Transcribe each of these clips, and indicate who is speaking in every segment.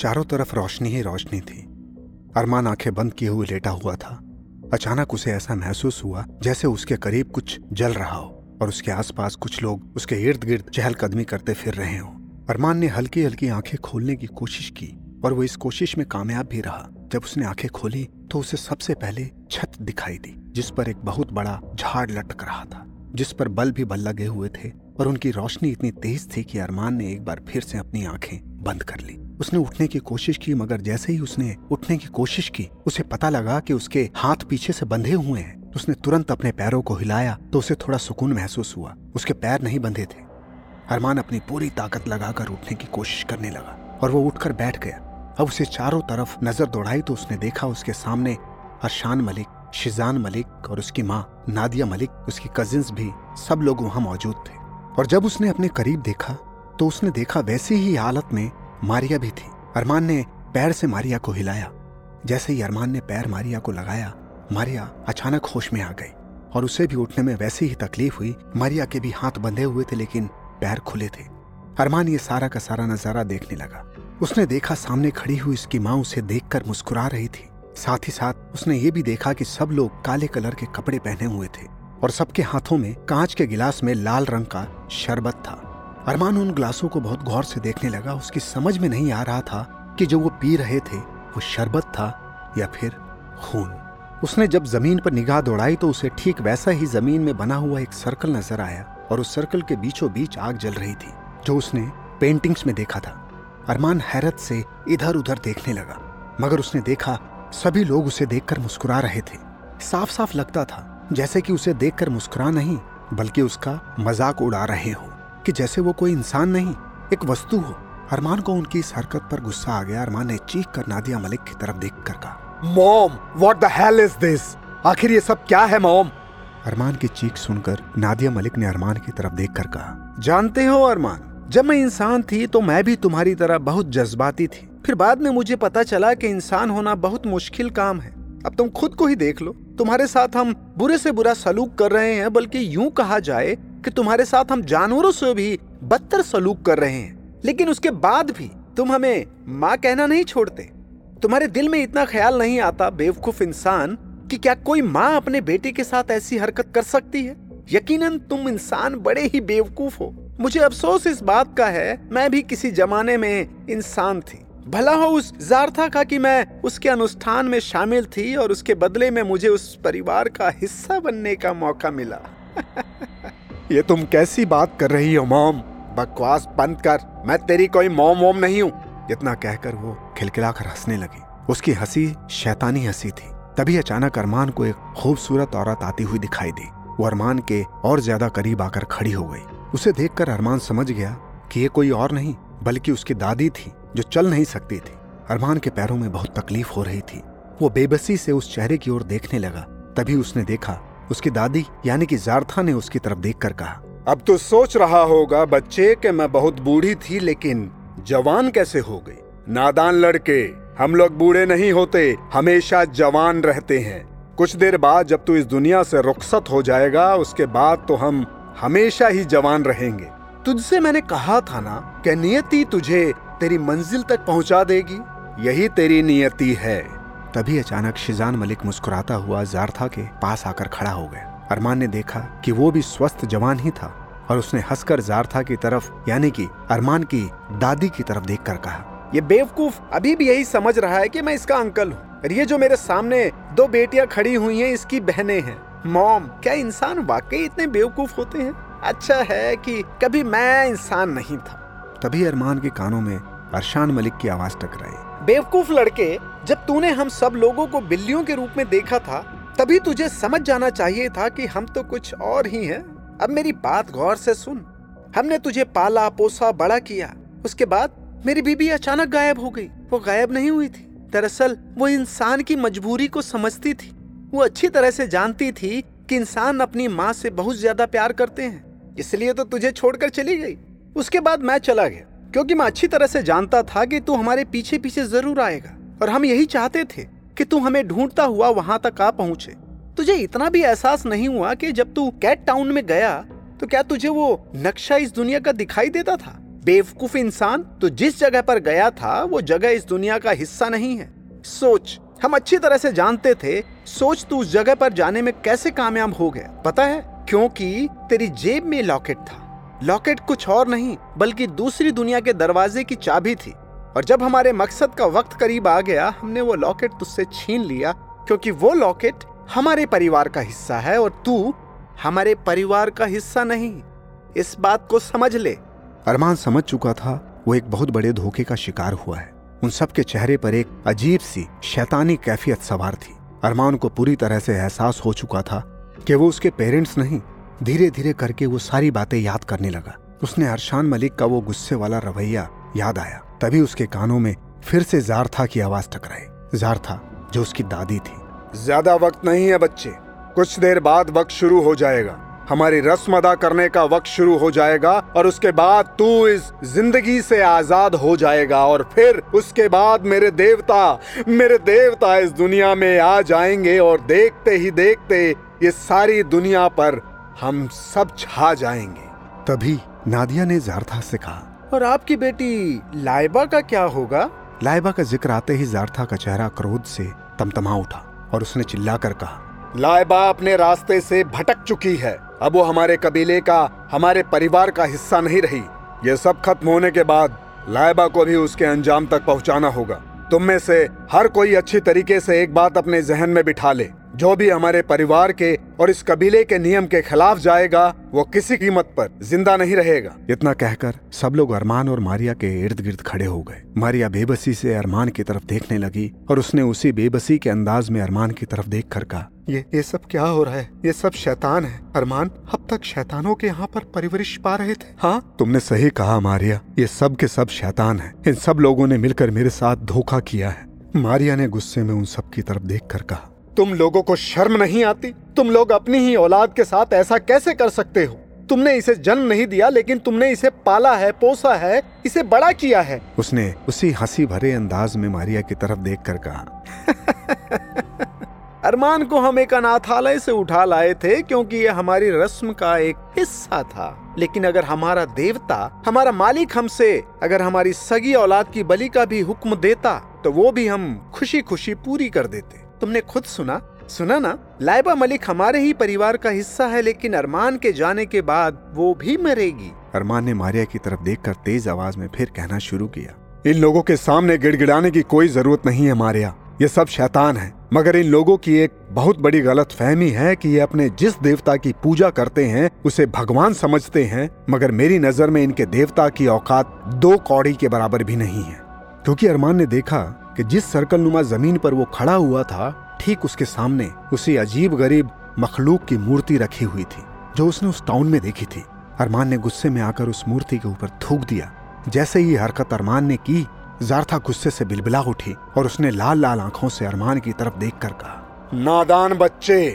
Speaker 1: चारों तरफ़ रोशनी ही रोशनी थी। अरमान आँखें बंद किए हुए लेटा हुआ था। अचानक उसे ऐसा महसूस हुआ जैसे उसके करीब कुछ जल रहा हो और उसके आसपास कुछ लोग उसके इर्द गिर्द चहलकदमी करते फिर रहे हो। अरमान ने हल्की हल्की आँखें खोलने की कोशिश की और वो इस कोशिश में कामयाब भी रहा। जब उसने आँखें खोली तो उसे सबसे पहले छत दिखाई दी, जिस पर एक बहुत बड़ा झाड़ लटक रहा था, जिस पर बल भी बल लगे हुए थे और उनकी रोशनी इतनी तेज थी कि अरमान ने एक बार फिर से अपनी आँखें बंद कर ली। उसने उठने की कोशिश की, मगर जैसे ही उसने उठने की कोशिश की, उसे पता लगा कि उसके हाथ पीछे से बंधे हुए हैं। उसने तुरंत अपने पैरों को हिलाया तो उसे थोड़ा सुकून महसूस हुआ। उसके पैर नहीं बंधे थे। अरमान अपनी पूरी ताकत लगाकर उठने की कोशिश करने लगा और वो उठकर बैठ गया। अब उसे चारों तरफ़ नज़र दौड़ाई तो उसने देखा उसके सामने अरशान मलिक, शिजान मलिक और उसकी माँ नादिया मलिक, उसकी कजिन्स भी सब लोग वहाँ मौजूद थे। और जब उसने अपने करीब देखा तो उसने देखा वैसी ही हालत में मारिया भी थी। अरमान ने पैर से मारिया को हिलाया। जैसे ही अरमान ने पैर मारिया को लगाया, मारिया अचानक होश में आ गई और उसे भी उठने में वैसी ही तकलीफ़ हुई। मारिया के भी हाथ बंधे हुए थे, लेकिन पैर खुले थे। अरमान ये सारा का सारा नज़ारा देखने लगा। उसने देखा सामने खड़ी हुई उसकी माँ उसे देखकर मुस्कुरा रही थी। साथ ही साथ उसने ये भी देखा कि सब लोग काले कलर के कपड़े पहने हुए थे और सबके हाथों में कांच के गिलास में लाल रंग का शरबत था। अरमान उन ग्लासों को बहुत गौर से देखने लगा। उसकी समझ में नहीं आ रहा था कि जो वो पी रहे थे, वो शरबत था या फिर खून। उसने जब ज़मीन पर निगाह दौड़ाई तो उसे ठीक वैसा ही ज़मीन में बना हुआ एक सर्कल नज़र आया और उस सर्कल के बीचों बीच आग जल रही थी, जो उसने पेंटिंग्स में देखा था। अरमान हैरत से इधर उधर देखने लगा, मगर उसने देखा, सभी लोग उसे देखकर मुस्कुरा रहे थे। साफ़ साफ़ लगता था, जैसे कि उसे देखकर मुस्कुरा नहीं, बल्कि उसका मज़ाक उड़ा रहे हो। कि जैसे वो कोई इंसान नहीं, एक वस्तु हो। अरमान को उनकी इस हरकत पर गुस्सा आ गया। अरमान ने चीख कर नादिया मलिक की तरफ़ देख कर कहा,
Speaker 2: mom what the hell is this आखिर ये सब क्या है, मॉम?
Speaker 1: अरमान की चीख सुनकर नादिया मलिक ने अरमान की तरफ़ देख कर कहा,
Speaker 2: जानते हो अरमान, जब मैं इंसान थी तो मैं भी तुम्हारी तरह बहुत जज्बाती थी। फिर बाद में मुझे पता चला कि इंसान होना बहुत मुश्किल काम है। अब तुम खुद को ही देख लो। तुम्हारे साथ हम बुरे से बुरा सलूक कर रहे हैं, बल्कि यूँ कहा जाए कि तुम्हारे साथ हम जानवरों से भी बदतर सलूक कर रहे हैं, लेकिन उसके बाद भी तुम हमें माँ कहना नहीं छोड़ते। तुम्हारे दिल में इतना ख्याल नहीं आता बेवकूफ़ इंसान कि क्या कोई माँ अपने बेटे के साथ ऐसी हरकत कर सकती है? यकीनन तुम इंसान बड़े ही बेवकूफ़ हो। मुझे अफसोस इस बात का है, मैं भी किसी जमाने में इंसान थी। भला हो उस जारथा का कि मैं उसके अनुष्ठान में शामिल थी और उसके बदले में मुझे उस परिवार का हिस्सा बनने का मौका मिला।
Speaker 1: ये तुम कैसी बात कर रही हो, मॉम?
Speaker 2: बकवास बंद कर। मैं तेरी कोई मोम वोम नहीं हूँ।
Speaker 1: इतना कहकर वो खिलखिलाकर हंसने लगी। उसकी हँसी शैतानी हँसी थी। तभी अचानक अरमान को एक खूबसूरत औरत आती हुई दिखाई दी। वो अरमान के और ज़्यादा करीब आकर खड़ी हो गई। उसे देखकर अरमान समझ गया कि ये कोई और नहीं, बल्कि उसकी दादी थी, जो चल नहीं सकती थी। अरमान के पैरों में बहुत तकलीफ़ हो रही थी। वो बेबसी से उस चेहरे की ओर देखने लगा। तभी उसने देखा उसकी दादी, यानी कि जारथा ने उसकी तरफ़ देखकर कहा,
Speaker 2: अब तो सोच रहा होगा, बच्चे, कि मैं बहुत बूढ़ी थी, लेकिन जवान कैसे हो गई? नादान लड़के, हम लोग बूढ़े नहीं होते, हमेशा जवान रहते हैं। कुछ देर बाद, जब तू इस दुनिया से रुखसत हो जाएगा, उसके बाद तो हम हमेशा ही जवान रहेंगे। तुझसे मैंने कहा था ना, कि नियति तुझे तेरी मंजिल तक पहुँचा देगी। यही तेरी नियति है।
Speaker 1: तभी अचानक शिजान मलिक मुस्कुराता हुआ जारथा के पास आकर खड़ा हो गया। अरमान ने देखा कि वो भी स्वस्थ जवान ही था और उसने हंसकर जारथा की तरफ़, यानी कि अरमान की दादी की तरफ़ देखकर कहा,
Speaker 2: ये बेवकूफ़ अभी भी यही समझ रहा है कि मैं इसका अंकल हूँ और ये जो मेरे सामने दो बेटियाँ खड़ी हुई हैं, इसकी बहनें हैं। मॉम, क्या इंसान वाकई इतने बेवकूफ़ होते हैं? अच्छा है कि कभी मैं इंसान नहीं था।
Speaker 1: तभी अरमान के कानों में अरशान मलिक की आवाज़ टकराई।
Speaker 2: बेवकूफ़ लड़के जब तूने हम सब लोगों को बिल्लियों के रूप में देखा था, तभी तुझे समझ जाना चाहिए था कि हम तो कुछ और ही हैं। अब मेरी बात गौर से सुन। हमने तुझे पाला, पोसा, बड़ा किया। उसके बाद मेरी बीबी अचानक गायब हो गई। वो गायब नहीं हुई थी। दरअसल वो इंसान की मजबूरी को समझती थी। वो अच्छी तरह से जानती थी कि इंसान अपनी माँ से बहुत ज़्यादा प्यार करते हैं। इसलिए तो तुझे छोड़कर चली गई। उसके बाद मैं चला गया, क्योंकि मैं अच्छी तरह से जानता था कि तू हमारे पीछे पीछे ज़रूर आएगा। और हम यही चाहते थे कि तू हमें ढूंढता हुआ वहाँ तक आ पहुँचे। तुझे इतना भी एहसास नहीं हुआ कि जब तू कैट टाउन में गया तो क्या तुझे वो नक्शा इस दुनिया का दिखाई देता था? बेवकूफ़ इंसान तो जिस जगह पर गया था, वो जगह इस दुनिया का हिस्सा नहीं है। सोच, हम अच्छी तरह से जानते थे, सोच तू उस जगह पर जाने में कैसे कामयाब हो गया। पता है, क्योंकि तेरी जेब में लॉकेट था। लॉकेट कुछ और नहीं, बल्कि दूसरी दुनिया के दरवाजे की चाबी थी। और जब हमारे मकसद का वक्त करीब आ गया, हमने वो लॉकेट तुझसे छीन लिया, क्योंकि वो लॉकेट हमारे परिवार का हिस्सा है और तू हमारे परिवार का हिस्सा नहीं। इस बात को समझ ले।
Speaker 1: अरमान समझ चुका था, वो एक बहुत बड़े धोखे का शिकार हुआ है। उन सब के चेहरे पर एक अजीब सी शैतानी कैफियत सवार थी। अरमान को पूरी तरह से एहसास हो चुका था कि वो उसके पेरेंट्स नहीं। धीरे धीरे करके वो सारी बातें याद करने लगा। उसने अरशान मलिक का वो गुस्से वाला रवैया याद आया। तभी उसके कानों में फिर से जारथा की आवाज़ टकराई। जारथा जो उसकी दादी थी।
Speaker 2: ज़्यादा वक्त नहीं है बच्चे। कुछ देर बाद वक्त शुरू हो जाएगा। हमारी रस्म अदा करने का वक्त शुरू हो जाएगा और उसके बाद तू इस ज़िंदगी से आज़ाद हो जाएगा और फिर उसके बाद मेरे देवता मेरे देवता इस दुनिया में आ जाएँगे और देखते ही देखते ये सारी दुनिया पर हम सब छा जाएँगे।
Speaker 1: तभी नादिया ने जारथा से कहा
Speaker 2: और आपकी बेटी लाइबा का क्या होगा?
Speaker 1: लाइबा का ज़िक्र आते ही जारथा का चेहरा क्रोध से तमतमा उठा और उसने चिल्लाकर कहा
Speaker 2: लाइबा अपने रास्ते से भटक चुकी है। अब वो हमारे कबीले का हमारे परिवार का हिस्सा नहीं रही। ये सब खत्म होने के बाद लाइबा को भी उसके अंजाम तक पहुंचाना होगा। तुम में से हर कोई अच्छी तरीके से एक बात अपने जहन में बिठा ले। जो भी हमारे परिवार के और इस कबीले के नियम के खिलाफ जाएगा वो किसी कीमत पर ज़िंदा नहीं रहेगा।
Speaker 1: इतना कहकर सब लोग अरमान और मारिया के इर्द गिर्द खड़े हो गए। मारिया बेबसी से अरमान की तरफ़ देखने लगी और उसने उसी बेबसी के अंदाज में अरमान की तरफ़ देख कर कहा
Speaker 2: ये ये सब क्या हो रहा है? ये सब शैतान है। अरमान अब तक शैतानों के यहाँ पर परिवरिश पा रहे थे। हाँ?
Speaker 1: तुमने सही कहा मारिया। ये सब के सब शैतान है। इन सब लोगों ने मिलकर मेरे साथ धोखा किया है। मारिया ने गुस्से में उन सब की तरफ़ देख कर कहा
Speaker 2: तुम लोगों को शर्म नहीं आती? तुम लोग अपनी ही औलाद के साथ ऐसा कैसे कर सकते हो? तुमने इसे जन्म नहीं दिया लेकिन तुमने इसे पाला है पोसा है इसे बड़ा किया है।
Speaker 1: उसने उसी हँसी भरे अंदाज में मारिया की तरफ़ देख कर कहा
Speaker 2: अरमान को हम एक अनाथालय से उठा लाए थे क्योंकि ये हमारी रस्म का एक हिस्सा था। लेकिन अगर हमारा देवता हमारा मालिक हमसे अगर हमारी सगी औलाद की बलि का भी हुक्म देता तो वो भी हम खुशी खुशी पूरी कर देते। तुमने खुद सुना? सुना ना? लाइबा मलिक हमारे ही परिवार का हिस्सा है लेकिन अरमान के जाने के बाद वो भी मरेगी।
Speaker 1: अरमान ने मारिया की तरफ़ देखकर तेज आवाज़ में फिर कहना शुरू किया
Speaker 2: इन लोगों के सामने गिड़गिड़ाने की कोई ज़रूरत नहीं है मारिया। ये सब शैतान है। मगर इन लोगों की एक बहुत बड़ी गलत फहमी है कि ये अपने जिस देवता की पूजा करते हैं उसे भगवान समझते हैं मगर मेरी नज़र में इनके देवता की औकात दो कौड़ी के बराबर भी नहीं है।
Speaker 1: क्योंकि अरमान ने देखा कि जिस सर्कल नुमा ज़मीन पर वो खड़ा हुआ था, ठीक उसके सामने उसी अजीब गरीब मखलूक की मूर्ति रखी हुई थी, जो उसने उस टाउन में देखी थी। अरमान ने गुस्से में आकर उस मूर्ति के ऊपर थूक दिया। जैसे ही हरकत अरमान ने की, जारथा गुस्से से बिलबिला उठी और उसने लाल लाल आँखों से अरमान की तरफ़ देख कर कहा,
Speaker 2: नादान बच्चे,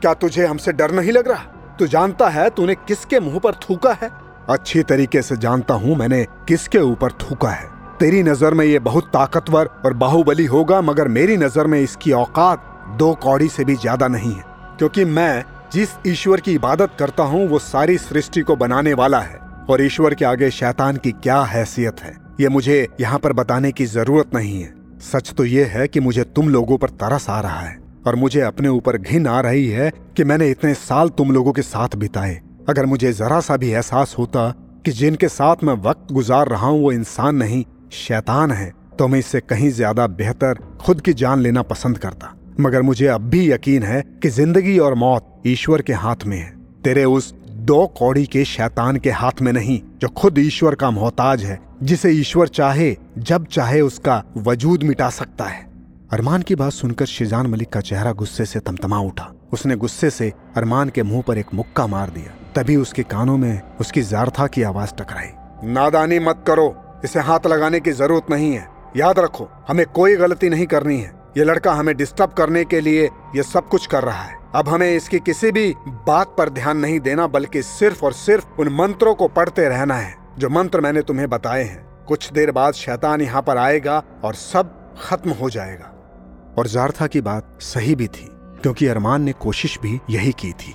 Speaker 2: क्या तुझे हमसे डर नहीं लग रहा? तू जानता है तूने किसके मुँह पर थूका है?
Speaker 1: अच्छी तरीके से जानता हूँ मैंने किसके ऊपर थूका है। तेरी नज़र में ये बहुत ताकतवर और बाहुबली होगा, मगर मेरी नज़र में इसकी औकात दो कौड़ी से भी ज़्यादा नहीं है, क्योंकि मैं जिस ईश्वर की इबादत करता हूँ, वो सारी सृष्टि को बनाने वाला है, और ईश्वर के आगे शैतान की क्या हैसियत है, ये मुझे यहाँ पर बताने की ज़रूरत नहीं है। सच तो ये है कि मुझे तुम लोगों पर तरस आ रहा है, और मुझे अपने ऊपर घिन आ रही है कि मैंने इतने साल तुम लोगों के साथ बिताए। अगर मुझे जरा सा भी एहसास होता कि जिनके साथ मैं वक्त गुजार रहा हूँ, वो इंसान नहीं शैतान है तो मैं इससे कहीं ज़्यादा बेहतर खुद की जान लेना पसंद करता। मगर मुझे अब भी यकीन है कि ज़िंदगी और मौत ईश्वर के हाथ में है। तेरे उस दो कौड़ी के शैतान के हाथ में नहीं, जो खुद ईश्वर का मोहताज है, जिसे ईश्वर चाहे, जब चाहे उसका वजूद मिटा सकता है। अरमान की बात सुनकर शिजान मलिक का चेहरा गुस्से से तमतमा उठा। उसने गुस्से से अरमान के मुँह पर एक मुक्का मार दिया। तभी उसके कानों में उसकी जारथा की आवाज़ टकराई।
Speaker 2: नादानी मत करो। इसे हाथ लगाने की ज़रूरत नहीं है। याद रखो, हमें कोई गलती नहीं करनी है। ये लड़का हमें डिस्टर्ब करने के लिए ये सब कुछ कर रहा है। अब हमें इसकी किसी भी बात पर ध्यान नहीं देना, बल्कि सिर्फ़ और सिर्फ़ उन मंत्रों को पढ़ते रहना है, जो मंत्र मैंने तुम्हें बताए हैं। कुछ देर बाद शैतान यहाँ पर आएगा और सब खत्म हो जाएगा।
Speaker 1: और जारथा की बात सही भी थी, क्योंकि अरमान ने कोशिश भी यही की थी।